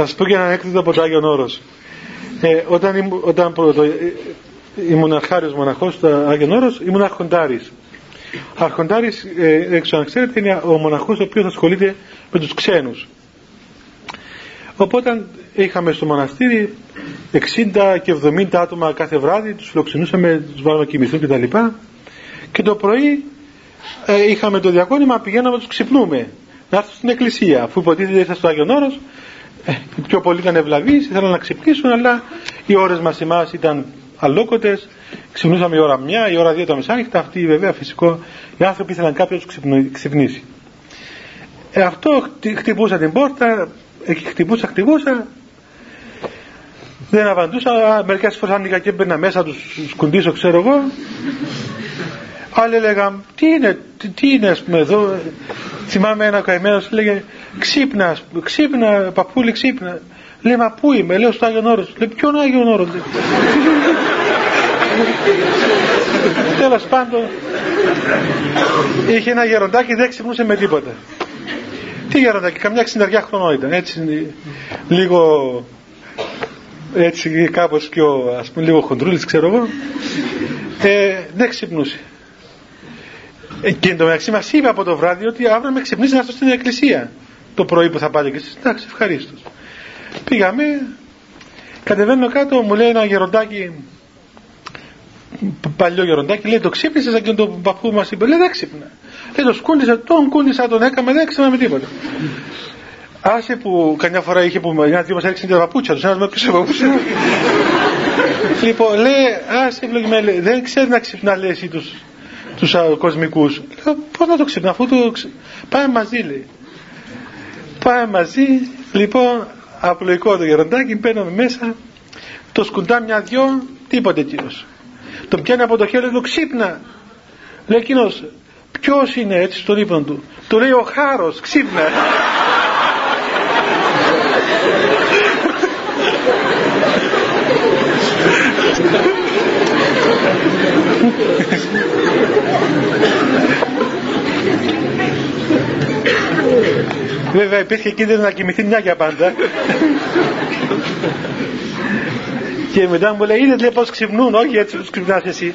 Θα σας πω και ένα έκδοτο από το Άγιον Όρος. Ε, όταν όταν το, ε, ήμουν αρχάριος μοναχός στο Άγιον Όρος, ήμουν αρχοντάρης. Αρχοντάρης, ε, έξω αν ξέρετε, είναι ο μοναχός ο οποίος ασχολείται με τους ξένους. Οπότε είχαμε στο μοναστήρι 60 και 70 άτομα κάθε βράδυ, τους φιλοξενούσαμε, τους βάλαμε κοιμηθούν κτλ. Και, και το πρωί ε, είχαμε το διακόνημα, πηγαίναμε να τους ξυπνούμε. Να έρθουν στην εκκλησία, αφού υποτίθεται ήρθα στο Άγιον Όρος, ε, πιο πολύ ήταν ευλαβείς, ήθελαν να ξυπνήσουν, αλλά οι ώρες μας εμάς ήταν αλόκοτες, ξυπνούσαμε η ώρα μια, η ώρα δύο τα μεσάνυχτα, αυτή βέβαια φυσικό, οι άνθρωποι ήθελαν κάποιος ξυπνήσει. Ε, αυτό χτυπούσα την πόρτα, εκεί χτυπούσα, χτυπούσα, δεν απαντούσα, μερικές φορές άνοιγα και έμπαινα μέσα τους σκουντήσω ξέρω εγώ. Άλλοι έλεγαν, τι είναι, τι, τι είναι ας πούμε εδώ. Θυμάμαι ένα καημένος λέγε, ξύπνα, ξύπνα παππούλη ξύπνα. Λέει, μα πού είμαι, λέω στο Άγιον Όρος. Λέει, ποιον Άγιον Όρος. Τέλος πάντων, είχε ένα γεροντάκι, δεν ξυπνούσε με τίποτα. Τι γεροντάκι, καμιά ξυναριά χρονών ήταν, έτσι λίγο έτσι κάπως πιο ας πούμε λίγο χοντρούλης ξέρω εγώ ε, δεν ξυπνούσε ε, και εντωμεταξύ μας είπε από το βράδυ ότι αύριο με ξυπνήσει να έρθω στην εκκλησία. Το πρωί που θα πάτε και εσείς. Εντάξει ευχαρίστως. πήγαμε. Κατεβαίνω κάτω μου λέει ένα γεροντάκι παλιό γεροντάκι λέει το ξύπνησες σαν και τον παππού μας είπε λέει δεν ξύπνα λέει το σκούντισα τον κούντισα τον έκαμε δεν ξύπνα με τίποτα Άσε που καμιά φορά είχε που μια δύο μας έριξαν τα παπούτσια τους, ένας με πίσω παπούτσια. λοιπόν, λέει, άσε λέει, δεν ξέρεις να ξυπνά λέει εσύ τους, τους α, κοσμικούς. Λέω, πώς να το ξυπνά, αφού το ξε... Πάμε μαζί, λέει. Πάμε μαζί, λοιπόν, απλοϊκό το γεροντάκι, μπαίνουμε μέσα, το σκουντά μια δυο, τίποτε εκείνος. Το πιάνει από το χέρι, λέει, ξύπνα. Λέει εκείνος, ποιος είναι έτσι στο ύπνο του. Του λέει ο χάρος, ξύπνα. Βέβαια υπήρχε κίνδυνος να κοιμηθεί μια για πάντα. και μετά μου λέει είδες λέει πως ξυπνούν, όχι έτσι τους ξυπνάς εσύ.